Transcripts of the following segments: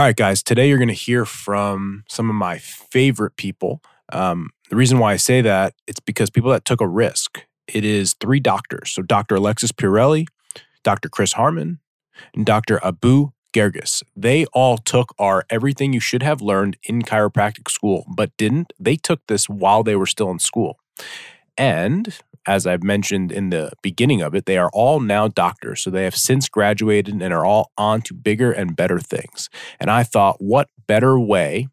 All right, guys, today you're going to hear from some of my favorite people. Um, the reason why I say that, it's because people that took a risk. It is three doctors. So Dr. Alexis Piarulli, Dr. Chris Harmon, and Dr. Abu Guerges. They all took our everything you should have learned in chiropractic school, but didn't. They took this while they were still in school. And as I've mentioned in the beginning of it, they are all now doctors. So they have since graduated and are all on to bigger and better things. And I thought, what better way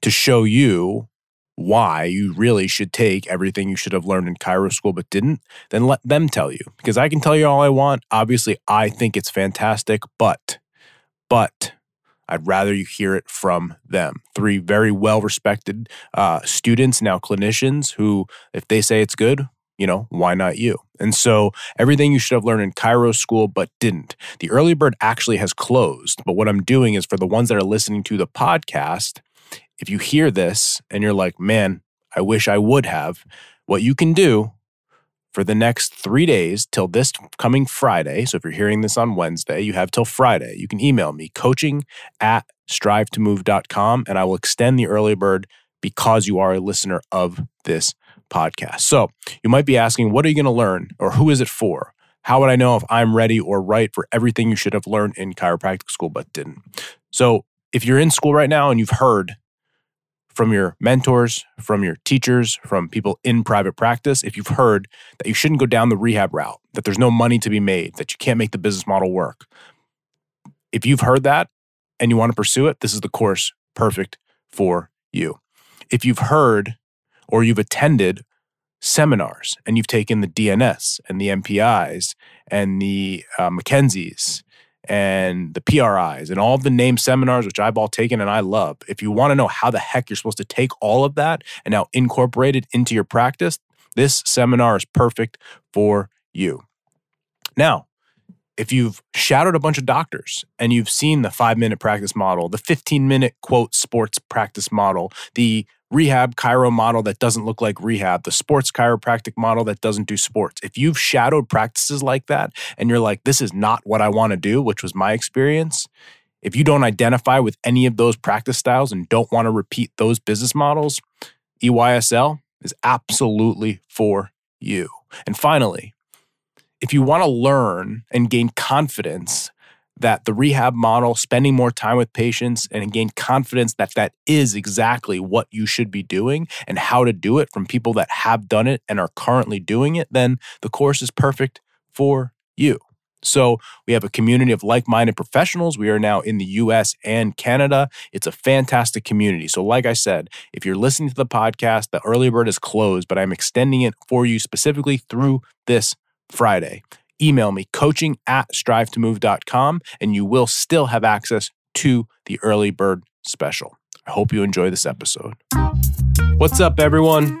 to show you why you really should take everything you should have learned in chiro school but didn't, then let them tell you. Because I can tell you all I want. Obviously, I think it's fantastic, but, but, I'd rather you hear it from them. Three very well respected uh, students, now clinicians, who, if they say it's good, you know, why not you? And so everything you should have learned in chiro school but didn't. The early bird actually has closed. But what I'm doing is for the ones that are listening to the podcast, if you hear this and you're like, man, I wish I would have, what you can do for the next three days till this coming Friday. So if you're hearing this on Wednesday, you have till Friday. You can email me coaching at strive2move.com and I will extend the early bird because you are a listener of this podcast. So you might be asking, what are you going to learn or who is it for? How would I know if I'm ready or right for everything you should have learned in chiropractic school but didn't? So if you're in school right now and you've heard from your mentors, from your teachers, from people in private practice, if you've heard that you shouldn't go down the rehab route, that there's no money to be made, that you can't make the business model work, if you've heard that and you want to pursue it, this is the course perfect for you. If you've heard or you've attended seminars and you've taken the DNS and the MPIs and the uh, McKenzie's and the PRIs and all the name seminars, which I've all taken and I love. If you want to know how the heck you're supposed to take all of that and now incorporate it into your practice, this seminar is perfect for you. Now, if you've shadowed a bunch of doctors and you've seen the five minute practice model, the 15 minute quote sports practice model, the rehab chiro model that doesn't look like rehab, the sports chiropractic model that doesn't do sports. If you've shadowed practices like that and you're like, this is not what I want to do, which was my experience, if you don't identify with any of those practice styles and don't want to repeat those business models, EYSL is absolutely for you. And finally, if you want to learn and gain confidence that the rehab model, spending more time with patients and gain confidence that that is exactly what you should be doing and how to do it from people that have done it and are currently doing it, then the course is perfect for you. So, we have a community of like minded professionals. We are now in the US and Canada. It's a fantastic community. So, like I said, if you're listening to the podcast, the early bird is closed, but I'm extending it for you specifically through this Friday email me coaching at strive2move.com and you will still have access to the early bird special. I hope you enjoy this episode. What's up, everyone?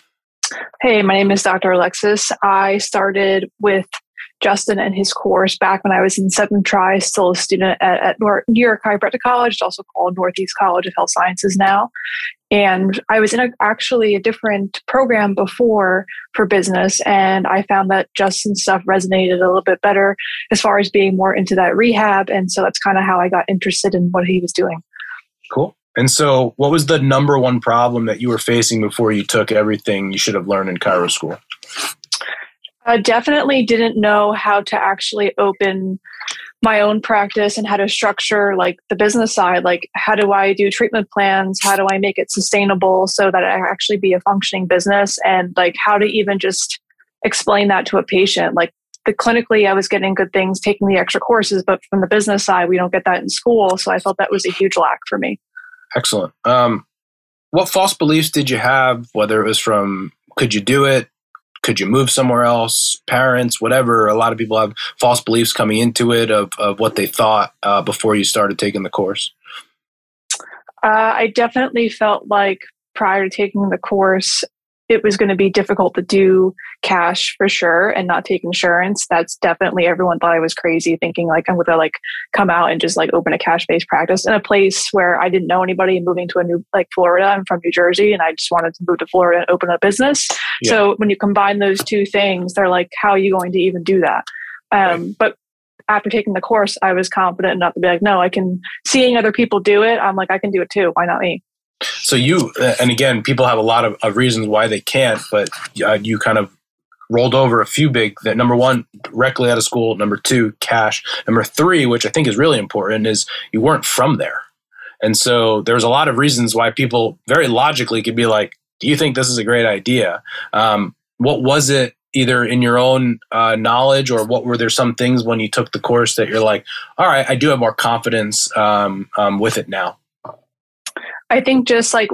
Hey, my name is Dr. Alexis. I started with Justin and his course back when I was in Seventh tri, still a student at, at New York Chiropractic College, it's also called Northeast College of Health Sciences now. And I was in a, actually a different program before for business, and I found that Justin's stuff resonated a little bit better as far as being more into that rehab. And so that's kind of how I got interested in what he was doing. Cool. And so, what was the number one problem that you were facing before you took everything you should have learned in chiro school? I definitely didn't know how to actually open my own practice and how to structure like the business side. Like, how do I do treatment plans? How do I make it sustainable so that it actually be a functioning business? And like, how to even just explain that to a patient. Like, the clinically, I was getting good things, taking the extra courses, but from the business side, we don't get that in school. So I felt that was a huge lack for me. Excellent. Um, what false beliefs did you have, whether it was from could you do it? Could you move somewhere else? Parents, whatever. A lot of people have false beliefs coming into it of, of what they thought uh, before you started taking the course. Uh, I definitely felt like prior to taking the course, it was going to be difficult to do cash for sure and not take insurance. That's definitely everyone thought I was crazy thinking like I'm going to like come out and just like open a cash based practice in a place where I didn't know anybody moving to a new like Florida. I'm from New Jersey and I just wanted to move to Florida and open a business. Yeah. So when you combine those two things, they're like, how are you going to even do that? Um, right. But after taking the course, I was confident enough to be like, no, I can, seeing other people do it, I'm like, I can do it too. Why not me? So you, and again, people have a lot of, of reasons why they can't, but uh, you kind of rolled over a few big that number one directly out of school number two cash number three which i think is really important is you weren't from there. And so there's a lot of reasons why people very logically could be like do you think this is a great idea? Um, what was it either in your own uh, knowledge or what were there some things when you took the course that you're like all right i do have more confidence um, um, with it now i think just like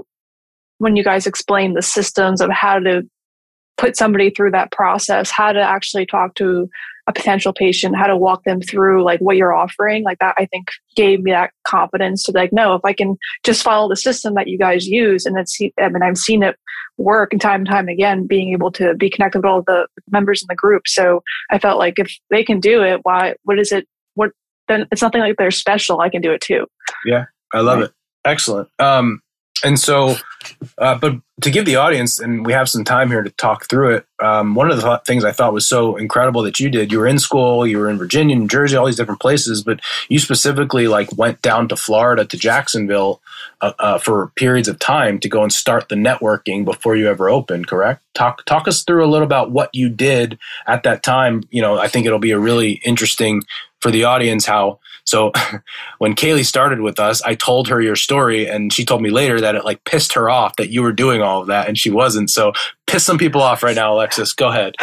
when you guys explain the systems of how to put somebody through that process how to actually talk to a potential patient how to walk them through like what you're offering like that i think gave me that confidence to like no if i can just follow the system that you guys use and it's i mean i've seen it work and time and time again being able to be connected with all the members in the group. So i felt like if they can do it why what is it what then it's nothing like they're special i can do it too. Yeah i love right. it excellent um and so uh, but to give the audience, and we have some time here to talk through it. Um, one of the th- things I thought was so incredible that you did. You were in school, you were in Virginia, New Jersey, all these different places, but you specifically like went down to Florida to Jacksonville uh, uh, for periods of time to go and start the networking before you ever opened. Correct? Talk talk us through a little about what you did at that time. You know, I think it'll be a really interesting for the audience how so when Kaylee started with us, I told her your story and she told me later that it like pissed her off that you were doing all of that and she wasn't. So piss some people off right now, Alexis. Go ahead.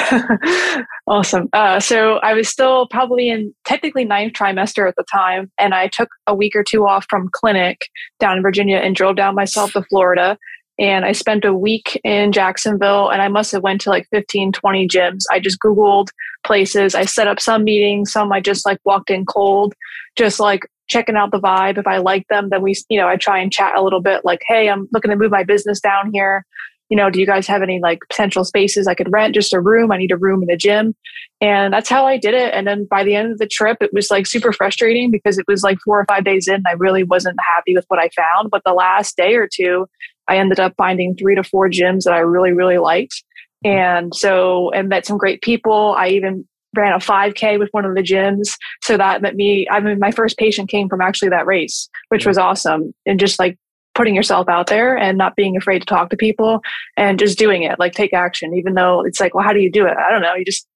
awesome. Uh, so I was still probably in technically ninth trimester at the time and I took a week or two off from clinic down in Virginia and drove down myself to Florida and I spent a week in Jacksonville and I must have went to like 15 20 gyms. I just googled places. I set up some meetings, some I just like walked in cold, just like checking out the vibe. If I like them, then we you know, I try and chat a little bit like, "Hey, I'm looking to move my business down here. You know, do you guys have any like potential spaces I could rent just a room? I need a room in a gym." And that's how I did it. And then by the end of the trip, it was like super frustrating because it was like 4 or 5 days in, I really wasn't happy with what I found, but the last day or two, I ended up finding three to four gyms that I really, really liked. And so, and met some great people. I even ran a 5K with one of the gyms. So that met me, I mean, my first patient came from actually that race, which was awesome. And just like putting yourself out there and not being afraid to talk to people and just doing it, like take action, even though it's like, well, how do you do it? I don't know. You just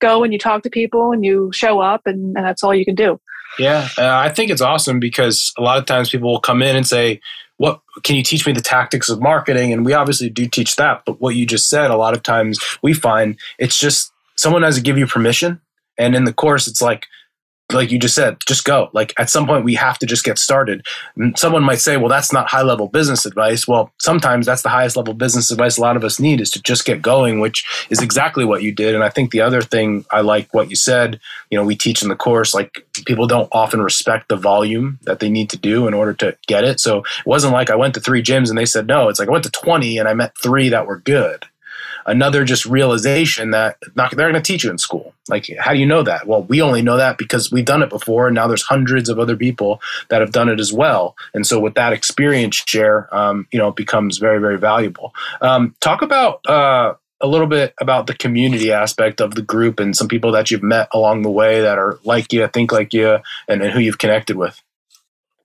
go and you talk to people and you show up and, and that's all you can do. Yeah. Uh, I think it's awesome because a lot of times people will come in and say, what can you teach me the tactics of marketing? And we obviously do teach that but what you just said a lot of times we find it's just someone has to give you permission. And in the course it's like like you just said, just go. Like at some point, we have to just get started. And someone might say, well, that's not high level business advice. Well, sometimes that's the highest level business advice a lot of us need is to just get going, which is exactly what you did. And I think the other thing I like what you said, you know, we teach in the course, like people don't often respect the volume that they need to do in order to get it. So it wasn't like I went to three gyms and they said no. It's like I went to 20 and I met three that were good another just realization that not, they're going to teach you in school. Like, how do you know that? Well, we only know that because we've done it before, and now there's hundreds of other people that have done it as well. And so, with that experience share, um, you know, it becomes very, very valuable. Um, talk about uh, a little bit about the community aspect of the group and some people that you've met along the way that are like you, think like you, and, and who you've connected with.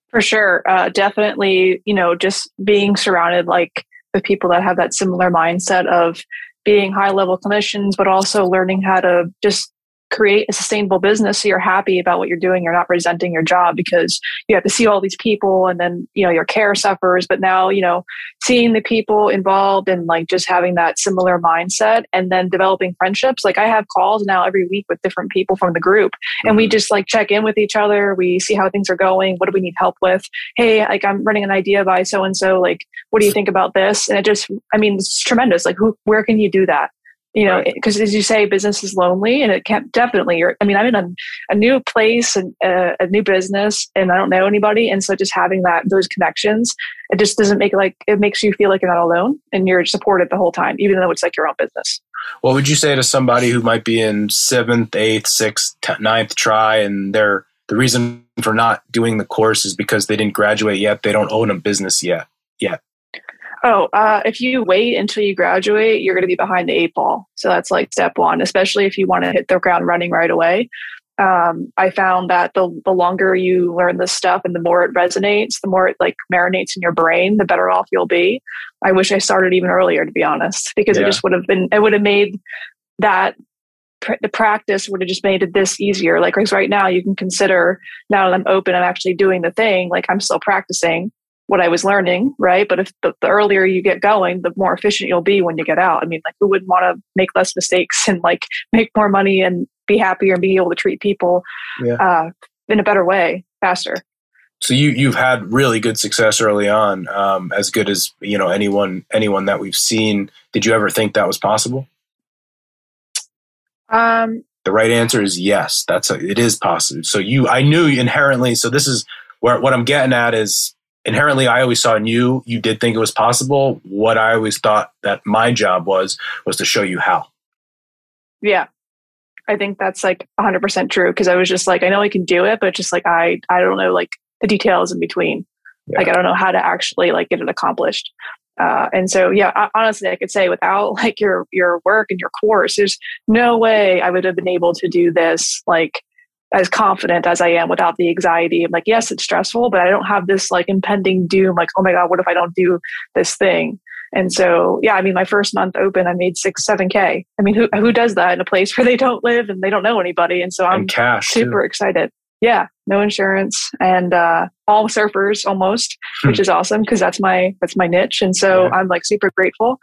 For sure, uh, definitely. You know, just being surrounded like with people that have that similar mindset of being high level clinicians, but also learning how to just create a sustainable business so you're happy about what you're doing. You're not resenting your job because you have to see all these people and then you know your care suffers. But now you know seeing the people involved and like just having that similar mindset and then developing friendships. Like i have calls now every week with different people from the group and we mm-hmm. just like check in with each other. We see how things are going. What do we need help with? Hey like i'm running an idea by so and so. Like what do you think about this? And it just i mean it's tremendous. Like who where can you do that you know because right. as you say business is lonely and it can't definitely you're i mean i'm in a, a new place and a, a, new business and i don't know anybody and so just having that those connections it just doesn't make like it makes you feel like you're not alone and you're supported the whole time even though it's like your own business what would you say to somebody who might be in seventh eighth sixth ninth tri and they're the reason for not doing the course is because they didn't graduate yet they don't own a business yet yet Oh, uh, if you wait until you graduate, you're going to be behind the eight ball. So that's like step one, especially if you want to hit the ground running right away. Um, I found that the the longer you learn this stuff and the more it resonates, the more it like marinates in your brain, the better off you'll be. I wish I started even earlier, to be honest, because yeah. it just would have been it would have made that the practice would have just made it this easier. Like, right now, you can consider now that I'm open, I'm actually doing the thing. Like I'm still practicing what I was learning, right? But if the, the, earlier you get going, the more efficient you'll be when you get out. I mean, like who wouldn't want to make less mistakes and like make more money and be happier and be able to treat people yeah. uh, in a better way, faster. So you you've had really good success early on, um, as good as you know anyone anyone that we've seen. Did you ever think that was possible? Um, the right answer is yes. That's a, it is possible. So you, I knew inherently. So this is where what I'm getting at is inherently I always saw in you, you did think it was possible. What I always thought that my job was, was to show you how. Yeah. I think that's like 100% true because I was just like, I know I can do it, but just like, I, I don't know, like the details in between. Yeah. Like, I don't know how to actually like get it accomplished. Uh, and so, yeah, I, honestly, I could say without like your, your work and your course, there's no way I would have been able to do this like as confident as I am without the anxiety. I'm like, yes, it's stressful, but I don't have this like impending doom, like, oh my God, what if I don't do this thing? And so, yeah, I mean, my first month open, I made six, seven K. I mean, who, who does that in a place where they don't live and they don't know anybody? And so I'm and cash super too. excited. Yeah, no insurance and uh, all surfers almost, which hmm. is awesome because that's my that's my niche. And so yeah. I'm like super grateful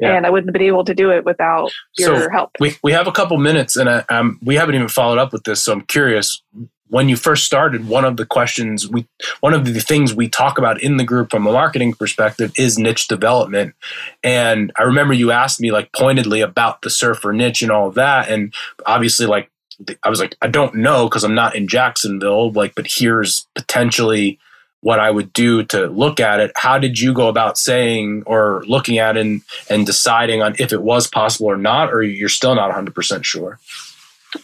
yeah. and I wouldn't have been able to do it without your so help. We we have a couple minutes, and I, um, we haven't even followed up with this. So I'm curious. When you first started, one of the questions we, one of the things we talk about in the group from a marketing perspective is niche development. And I remember you asked me like pointedly about the surfer niche and all of that. And obviously, like I was like, I don't know because I'm not in Jacksonville. Like, but here's potentially what I would do to look at it. How did you go about saying or looking at and, and deciding on if it was possible or not, or you're still not 100% sure?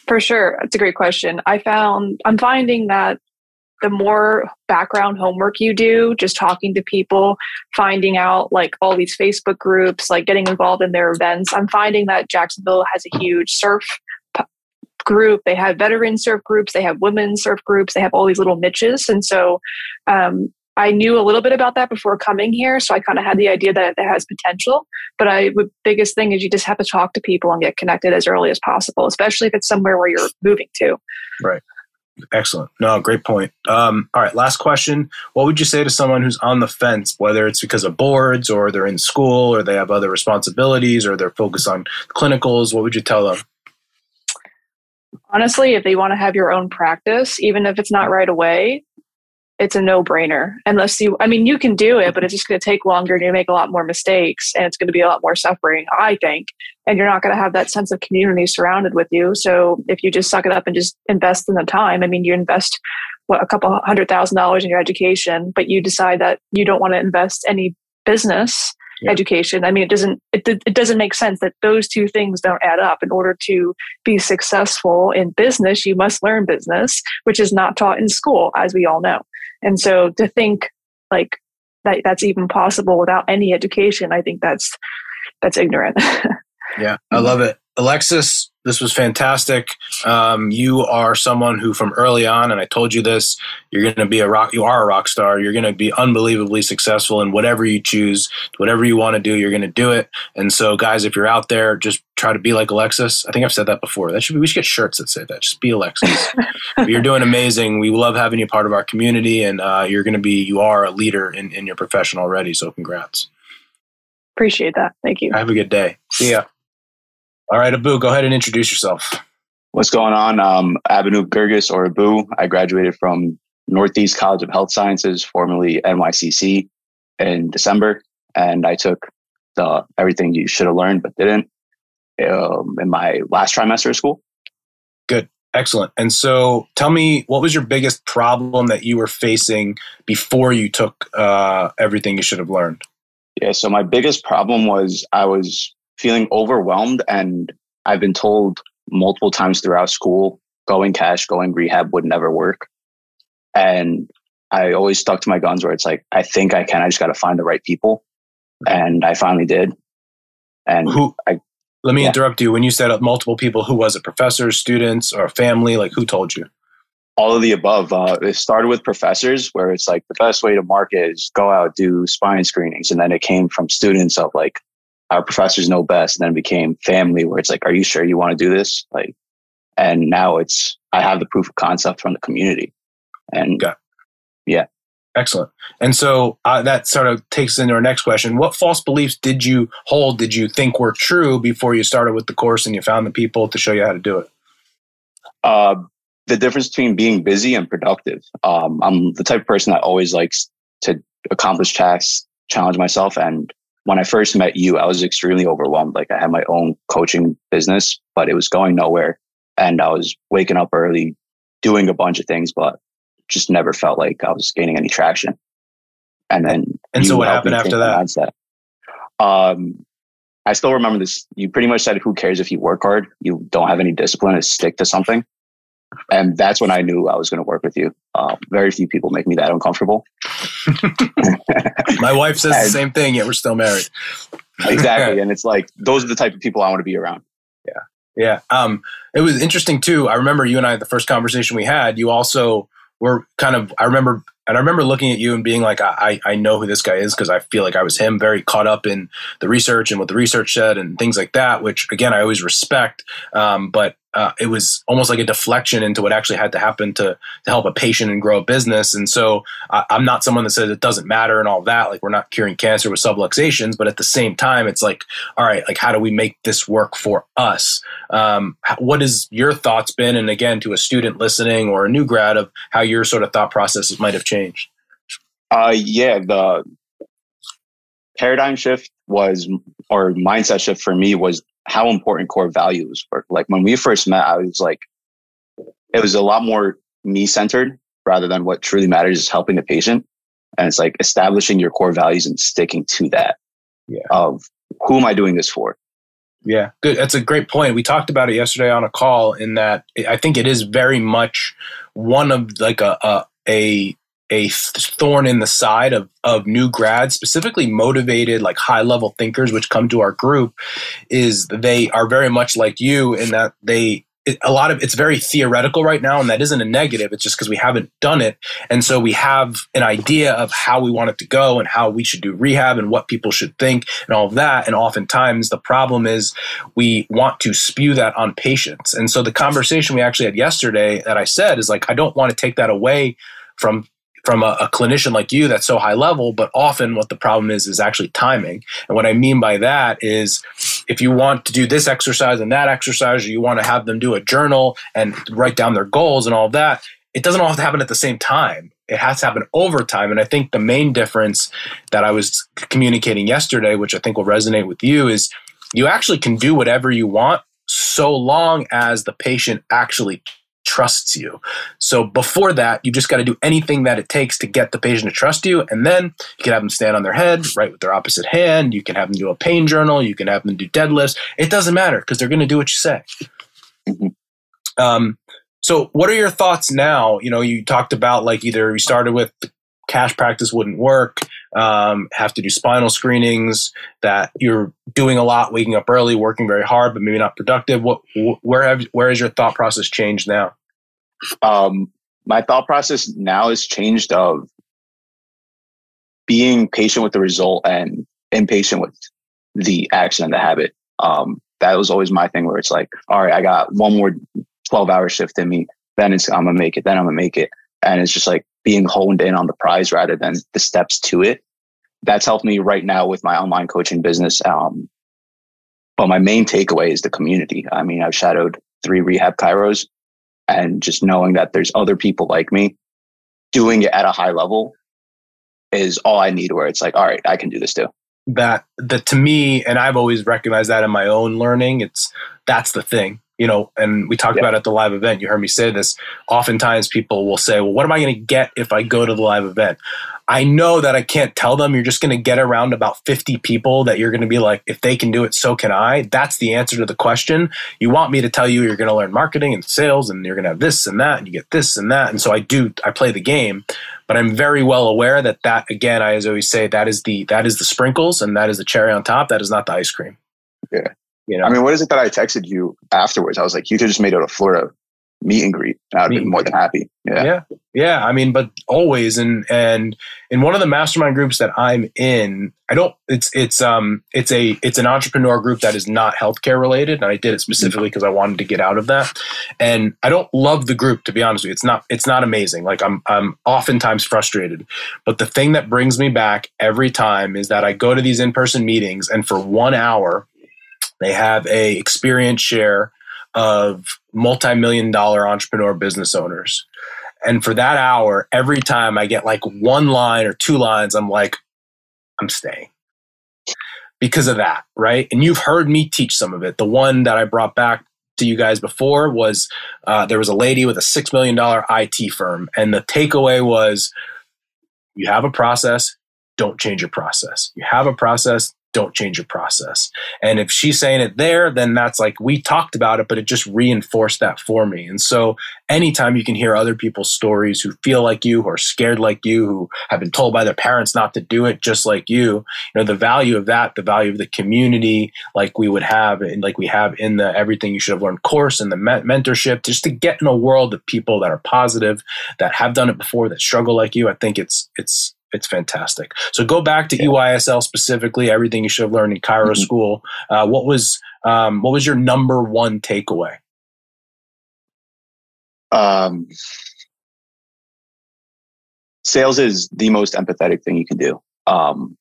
For sure. It's a great question. I found, I'm finding that the more background homework you do, just talking to people, finding out like all these Facebook groups, like getting involved in their events, I'm finding that Jacksonville has a huge surf group. They have veteran surf groups. They have women surf groups. They have all these little niches. And so um, I knew a little bit about that before coming here. So I kind of had the idea that it has potential. But I, the biggest thing is you just have to talk to people and get connected as early as possible, especially if it's somewhere where you're moving to. Right. Excellent. No, great point. Um, all right, last question. What would you say to someone who's on the fence, whether it's because of boards or they're in school or they have other responsibilities or they're focused on clinicals? What would you tell them? Honestly, if they want to have your own practice, even if it's not right away, it's a no brainer. Unless you, I mean, you can do it, but it's just going to take longer and you make a lot more mistakes and it's going to be a lot more suffering, I think. And you're not going to have that sense of community surrounded with you. So if you just suck it up and just invest in the time, I mean, you invest what a couple hundred thousand dollars in your education, but you decide that you don't want to invest any business yeah. education. I mean, it doesn't it, it doesn't make sense that those two things don't add up. In order to be successful in business, you must learn business, which is not taught in school, as we all know. And so to think like that that's even possible without any education, I think that's that's ignorant. yeah, I love it. Alexis, this was fantastic. Um, you are someone who, from early on, and I told you this, you're going to be a rock. You are a rock star. You're going to be unbelievably successful in whatever you choose, whatever you want to do. You're going to do it. And so, guys, if you're out there, just try to be like Alexis. I think I've said that before. That should be, we should get shirts that say that. Just be Alexis. you're doing amazing. We love having you part of our community, and uh, you're going to be. You are a leader in in your profession already. So, congrats. Appreciate that. Thank you. Have a good day. See ya. All right, Abu, go ahead and introduce yourself. What's going on? Um, Abhinu Guerges or Abu. I graduated from Northeast College of Health Sciences, formerly NYCC, in December, and I took the everything you should have learned but didn't. um, in my last trimester of school. Good. Excellent. And so tell me, what was your biggest problem that you were facing before you took uh, everything you should have learned? Yeah. So my biggest problem was I was feeling overwhelmed and I've been told multiple times throughout school, going cash, going rehab would never work. And I always stuck to my guns where it's like, I think I can, I just got to find the right people. And I finally did. And who, I, let me yeah. interrupt you. When you said multiple people, who was it? Professors, students, or family? Like who told you? All of the above. Uh, it started with professors, where it's like the best way to market is go out do spine screenings, and then it came from students of like our professors know best, and then it became family, where it's like, are you sure you want to do this? Like, and now it's I have the proof of concept from the community, and yeah, Excellent. And so uh, that sort of takes us into our next question. What false beliefs did you hold, did you think were true before you started with the course and you found the people to show you how to do it? Uh, the difference between being busy and productive. Um, I'm the type of person that always likes to accomplish tasks, challenge myself. And when I first met you, I was extremely overwhelmed. Like I had my own coaching business, but it was going nowhere. And I was waking up early, doing a bunch of things, but just never felt like I was gaining any traction. And then, and so what happened after that? Mindset. Um, I still remember this. You pretty much said, "Who cares if you work hard? You don't have any discipline to stick to something." And that's when I knew I was going to work with you. Uh, very few people make me that uncomfortable. My wife says and, the same thing, yet we're still married. exactly, and it's like those are the type of people I want to be around. Yeah, yeah. Um, it was interesting too. I remember you and I the first conversation we had. You also were kind of I remember and I remember looking at you and being like, I, I know who this guy is because I feel like I was him, very caught up in the research and what the research said and things like that, which again, I always respect. Um, but uh, it was almost like a deflection into what actually had to happen to to help a patient and grow a business. And so I'm not someone that says it doesn't matter and all that. Like we're not curing cancer with subluxations, but at the same time, it's like, all right, like how do we make this work for us? Um, what has your thoughts been? And again, to a student listening or a new grad of how your sort of thought processes might have changed. Uh, yeah, the paradigm shift was, or mindset shift for me was how important core values were. Like when we first met, I was like, it was a lot more me centered rather than what truly matters is helping the patient. And it's like establishing your core values and sticking to that yeah. of who am I doing this for? Yeah, good. That's a great point. We talked about it yesterday on a call in that I think it is very much one of like a, a, a a thorn in the side of of new grads, specifically motivated like high level thinkers, which come to our group, is they are very much like you in that they a lot of it's very theoretical right now, and that isn't a negative. It's just because we haven't done it, and so we have an idea of how we want it to go and how we should do rehab and what people should think and all of that. And oftentimes the problem is we want to spew that on patients. And so the conversation we actually had yesterday that I said is like I don't want to take that away from from a, a, clinician like you that's so high level but often what the problem is is actually timing. And what i mean by that is if you want to do this exercise and that exercise or you want to have them do a journal and write down their goals and all that it doesn't all have to happen at the same time. It has to happen over time. And i think the main difference that i was communicating yesterday which i think will resonate with you is you actually can do whatever you want so long as the patient actually trusts you. So before that, you just got to do anything that it takes to get the patient to trust you. And then you can have them stand on their head, right with their opposite hand. You can have them do a pain journal. You can have them do deadlifts. It doesn't matter because they're going to do what you say. Mm-hmm. Um, so what are your thoughts now? You know, you talked about like either you started with cash practice wouldn't work, um, have to do spinal screenings, that you're doing a lot, waking up early, working very hard, but maybe not productive. What, where have, where has your thought process changed now? Um, my thought process now has changed of being patient with the result and impatient with the action and the habit. Um, that was always my thing where it's like, all right, I got one more 12 hour shift in me. Then it's, I'm gonna make it. Then I'm gonna make it. And it's just like being honed in on the prize rather than the steps to it. That's helped me right now with my online coaching business. Um, but my main takeaway is the community. I mean, I've shadowed three rehab chiros and just knowing that there's other people like me doing it at a high level is all I need where it's like, all right, I can do this too. that that to me, and I've always recognized that in my own learning. It's that's the thing you know, and we talked yeah. about at the live event. You heard me say this. Oftentimes, people will say, "Well, what am I going to get if I go to the live event?" I know that I can't tell them. You're just going to get around about 50 people that you're going to be like, if they can do it, so can I. That's the answer to the question. You want me to tell you you're going to learn marketing and sales and you're going to have this and that and you get this and that. And so I do, I play the game, but I'm very well aware that that, again, I as always say that is the, that is the sprinkles and that is the cherry on top. That is not the ice cream. Yeah. You know? I mean, what is it that I texted you afterwards? I was like, you could just made it a Florida meet and greet. I'd be more than happy. Yeah. Yeah. Yeah. I mean, but always and and in one of the mastermind groups that I'm in, I don't it's it's um it's a it's an entrepreneur group that is not healthcare related. And I did it specifically because I wanted to get out of that. And I don't love the group to be honest with you. It's not it's not amazing. Like I'm I'm oftentimes frustrated. But the thing that brings me back every time is that I go to these in-person meetings and for one hour they have a experience share of multi-million dollar entrepreneur business owners. And for that hour, every time I get like one line or two lines, I'm like, I'm staying because of that, right? And you've heard me teach some of it. The one that I brought back to you guys before was uh, there was a lady with a $6 million IT firm. And the takeaway was you have a process, don't change your process. You have a process, don't change your process. And if she's saying it there, then that's like we talked about it, but it just reinforced that for me. And so anytime you can hear other people's stories who feel like you, who are scared like you, who have been told by their parents not to do it just like you, you know, the value of that, the value of the community, like we would have and like we have in the everything you should have learned course and the mentorship, just to get in a world of people that are positive, that have done it before, that struggle like you. I think it's it's it's fantastic. So go back to yeah. EYSL specifically, everything you should have learned in chiro mm-hmm. school. Uh, what was um, what was your number one takeaway? Um, sales is the most empathetic thing you can do. Um,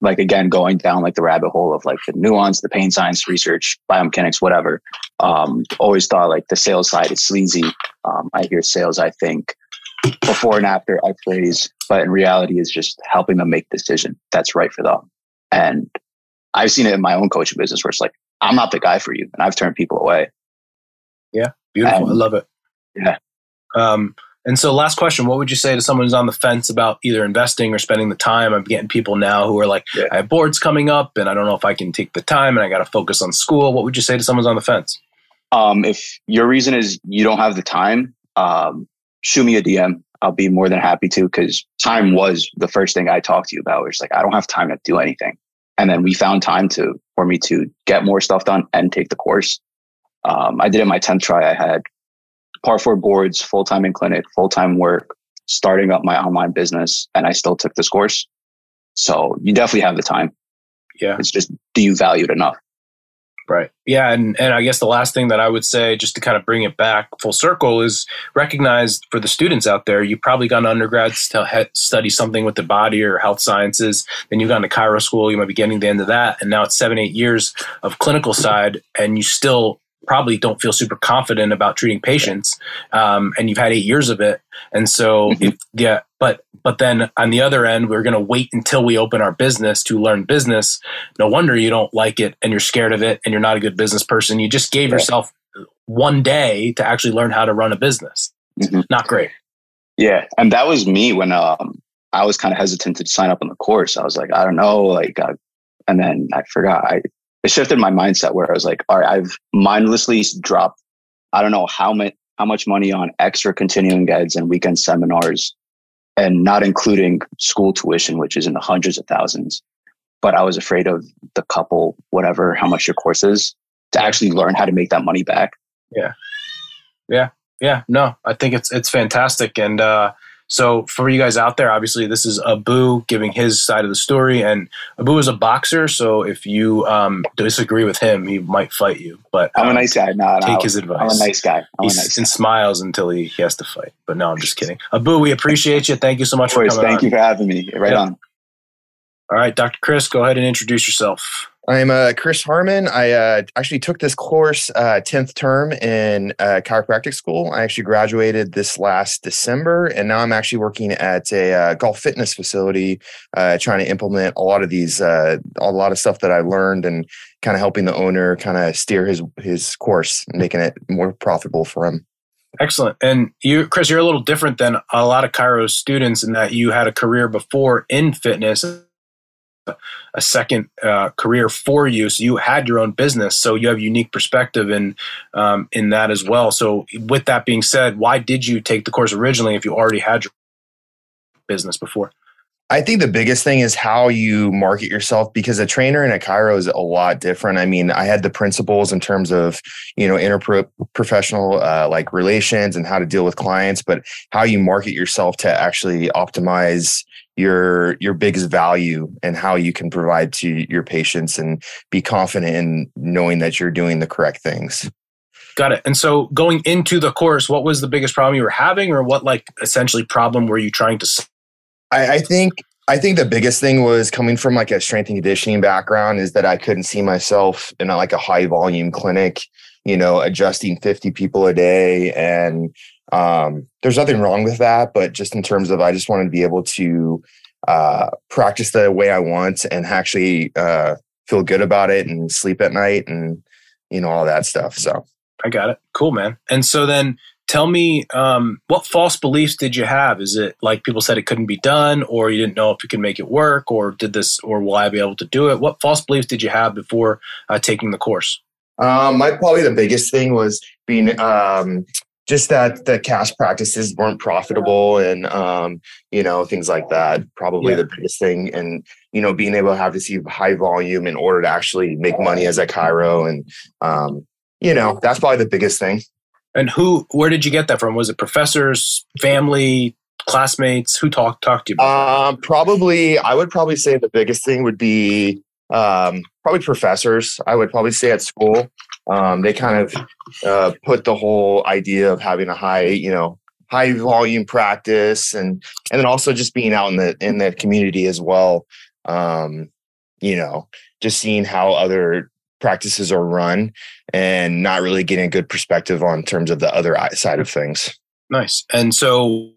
like again, going down like the rabbit hole of like the nuance, the pain science research, biomechanics, whatever. Um, always thought like the sales side is sleazy. Um, I hear sales, I think before and after I praise, but in reality is just helping them make decision that's right for them. And I've seen it in my own coaching business where it's like, I'm not the guy for you. And I've turned people away. Yeah. Beautiful. And, I love it. Yeah. Um, and so last question, what would you say to someone who's on the fence about either investing or spending the time? I'm getting people now who are like, yeah. I have boards coming up and I don't know if I can take the time and I got to focus on school. What would you say to someone who's on the fence? Um, if your reason is you don't have the time, um, shoot me a DM. I'll be more than happy to because time was the first thing I talked to you about. It's like I don't have time to do anything, and then we found time to for me to get more stuff done and take the course. Um, I did it my tenth tri. I had par four boards, full time in clinic, full time work, starting up my online business, and I still took this course. So you definitely have the time. Yeah, it's just do you value it enough? Right. Yeah. And, and I guess the last thing that I would say, just to kind of bring it back full circle, is recognize for the students out there, you probably gone to undergrad to study something with the body or health sciences. Then you've gone to Chiro school. You might be getting the end of that. And now it's seven, eight years of clinical side, and you still probably don't feel super confident about treating patients um, and you've had eight years of it. And so mm-hmm. if, yeah but but then on the other end we're going to wait until we open our business to learn business. No wonder you don't like it and you're scared of it and you're not a good business person. You just gave yourself one day to actually learn how to run a business. Mm-hmm. not great. Yeah and that was me when um, i was kind of hesitant to sign up on the course. I was like i don't know like I, and then i forgot i it shifted my mindset where I was like, all right, I've mindlessly dropped, I don't know how much, how much money on extra continuing eds and weekend seminars and not including school tuition, which is in the hundreds of thousands. But I was afraid of the couple, whatever, how much your course is to actually learn how to make that money back. Yeah. Yeah. Yeah. No, I think it's, it's fantastic. And, uh, so for you guys out there, obviously this is Abu giving his side of the story, and Abu is a boxer. So if you um, disagree with him, he might fight you. But I'm um, a nice guy. No, take his advice. I'm a nice guy. I'm he nice and smiles until he, he has to fight. But no, I'm just kidding. Abu, we appreciate you. Thank you so much for coming. Thank on. you for having me. Right yep. on. All right, Dr. Chris, go ahead and introduce yourself. I'm uh, Chris Harmon. I uh, actually took this course uh, 10th term in uh, chiropractic school. I actually graduated this last December, and now I'm actually working at a uh, golf fitness facility, uh, trying to implement a lot of these, a lot of stuff that I learned, and kind of helping the owner kind of steer his his course, making it more profitable for him. Excellent. And you, Chris, you're a little different than a lot of chiro students in that you had a career before in fitness a second uh, career for you. So you had your own business, so you have unique perspective in um, in that as well. So with that being said, why did you take the course originally if you already had your business before? I think the biggest thing is how you market yourself because a trainer and a chiro is a lot different. I mean, I had the principles in terms of, you know, interprofessional uh, like relations and how to deal with clients, but how you market yourself to actually optimize your your biggest value and how you can provide to your patients and be confident in knowing that you're doing the correct things. Got it. And so going into the course, what was the biggest problem you were having or what like essentially problem were you trying to I, I think I think the biggest thing was coming from like a strength and conditioning background is that I couldn't see myself in a, like a high volume clinic, you know, adjusting 50 people a day and um, there's nothing wrong with that, but just in terms of, I just wanted to be able to uh, practice the way I want and actually uh, feel good about it and sleep at night and you know all that stuff. So I got it. Cool, man. And so then tell me um, what false beliefs did you have is it like people said it couldn't be done or you didn't know if you could make it work or did this or will i be able to do it what false beliefs did you have before uh, taking the course um, my probably the biggest thing was being um, just that the cash practices weren't profitable and um, you know things like that probably yeah. the biggest thing. And you know being able to have to see high volume in order to actually make money as a chiro and um, you know that's probably the biggest thing. And who where did you get that from? Was it professors family classmates? Who talked talked to you um, probably i would probably say the biggest thing would be um, probably professors. I would probably say at school um, they kind of uh, put the whole idea of having a high, you know, high volume practice and and then also just being out in the in the community as well. Um, you know, just seeing how other practices are run and not really getting a good perspective on terms of the other side of things. Nice. And so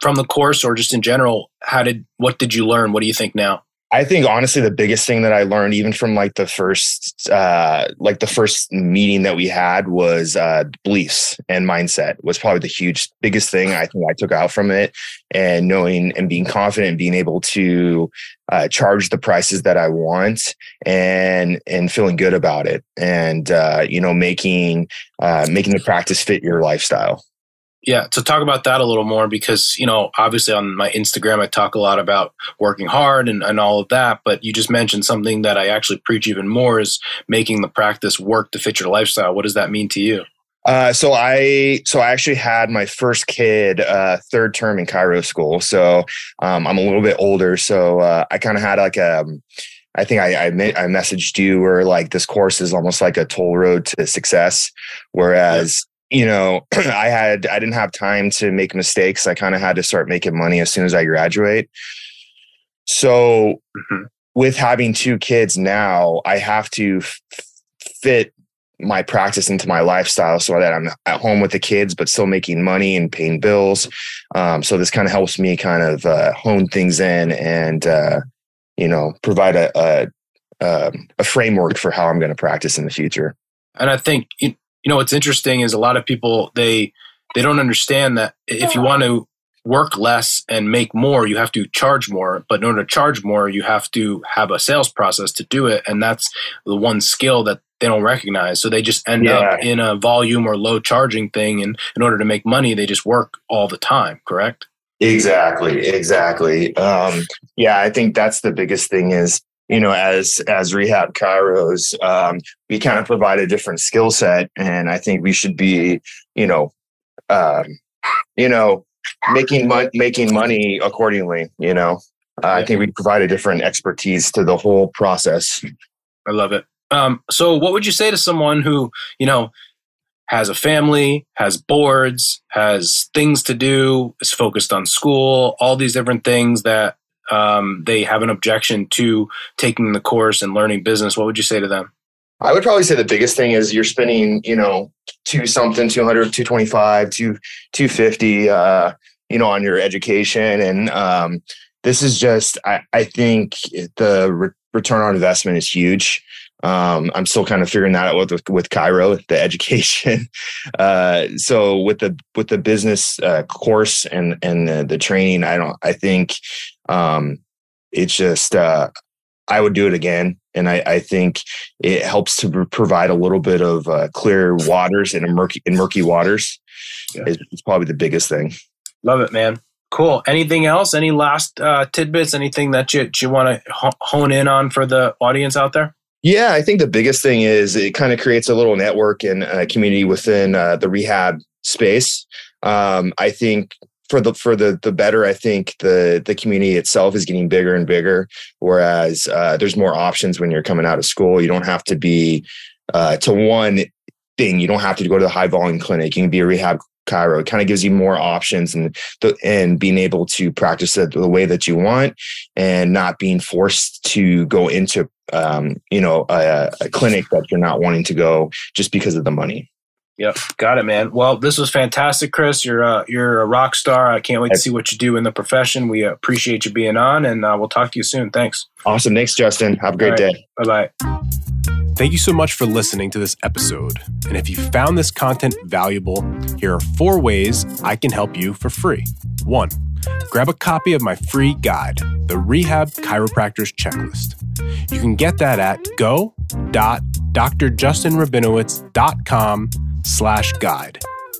from the course or just in general, how did what did you learn? What do you think now? I think honestly, the biggest thing that I learned, even from like the first, uh, like the first meeting that we had, was uh, beliefs and mindset was probably the huge biggest thing I think I took out from it, and knowing and being confident, and being able to uh, charge the prices that I want, and and feeling good about it, and uh, you know making uh, making the practice fit your lifestyle. Yeah, to talk about that a little more because, you know, obviously on my Instagram, I talk a lot about working hard and, and all of that. But you just mentioned something that I actually preach even more is making the practice work to fit your lifestyle. What does that mean to you? Uh, so I so I actually had my first kid uh, third term in chiro school. So um, I'm a little bit older. So uh, I kind of had like a um, I think I, I, I messaged you where like this course is almost like a toll road to success. Whereas you know, I had I didn't have time to make mistakes. I kind of had to start making money as soon as I graduate. So mm-hmm. with having two kids now, I have to f- fit my practice into my lifestyle so that I'm at home with the kids, but still making money and paying bills. Um, so this kind of helps me kind of uh, hone things in and, uh, you know, provide a, a, um, a framework for how I'm going to practice in the future. And I think you know what's interesting is a lot of people they they don't understand that if you want to work less and make more you have to charge more. But in order to charge more you have to have a sales process to do it. And that's the one skill that they don't recognize. So they just end yeah. up in a volume or low charging thing. And in order to make money they just work all the time correct? Exactly exactly. Um, yeah i think that's the biggest thing is you know, as as rehab chiros, um, we kind of provide a different skill set, and I think we should be, you know, um, you know, making money making money accordingly. You know, uh, I think we provide a different expertise to the whole process. I love it. Um, so, what would you say to someone who, you know, has a family, has boards, has things to do, is focused on school, all these different things that um, they have an objection to taking the course and learning business, what would you say to them? I would probably say the biggest thing is you're spending, you know, two something, 200, 225, 250, uh, you know, on your education. And um, this is just, I, I think the re- return on investment is huge. Um, I'm still kind of figuring that out with with Chiro, the education. Uh, so with the with the business uh, course and and the, the, training, I don't. I think um, it's just uh, I would do it again, and I, I think it helps to provide a little bit of uh, clear waters in a murky in murky waters. Yeah. Is, is probably the biggest thing. Love it, man. Cool. Anything else? Any last uh, tidbits? Anything that you, you want to hone in on for the audience out there? Yeah, I think the biggest thing is it kind of creates a little network and community within uh, the rehab space. Um, I think for the for the the better, I think the the community itself is getting bigger and bigger. Whereas uh, there's more options when you're coming out of school. You don't have to be uh, to one thing. You don't have to go to the high volume clinic. You can be a rehab chiro. It kind of gives you more options and the, and being able to practice it the way that you want and not being forced to go into um, you know a, a clinic that you're not wanting to go just because of the money. Yep, got it, man. Well, this was fantastic, Chris. You're a, you're a rock star. I can't wait to see what you do in the profession. We appreciate you being on, and uh, we'll talk to you soon. Thanks. Awesome. Thanks, Justin. Have a great right. day. Bye bye. Thank you so much for listening to this episode. And if you found this content valuable, here are four ways I can help you for free. One, grab a copy of my free guide, the Rehab Chiropractor's Checklist. You can get that at go.drjustinrabinowitz.com slash guide.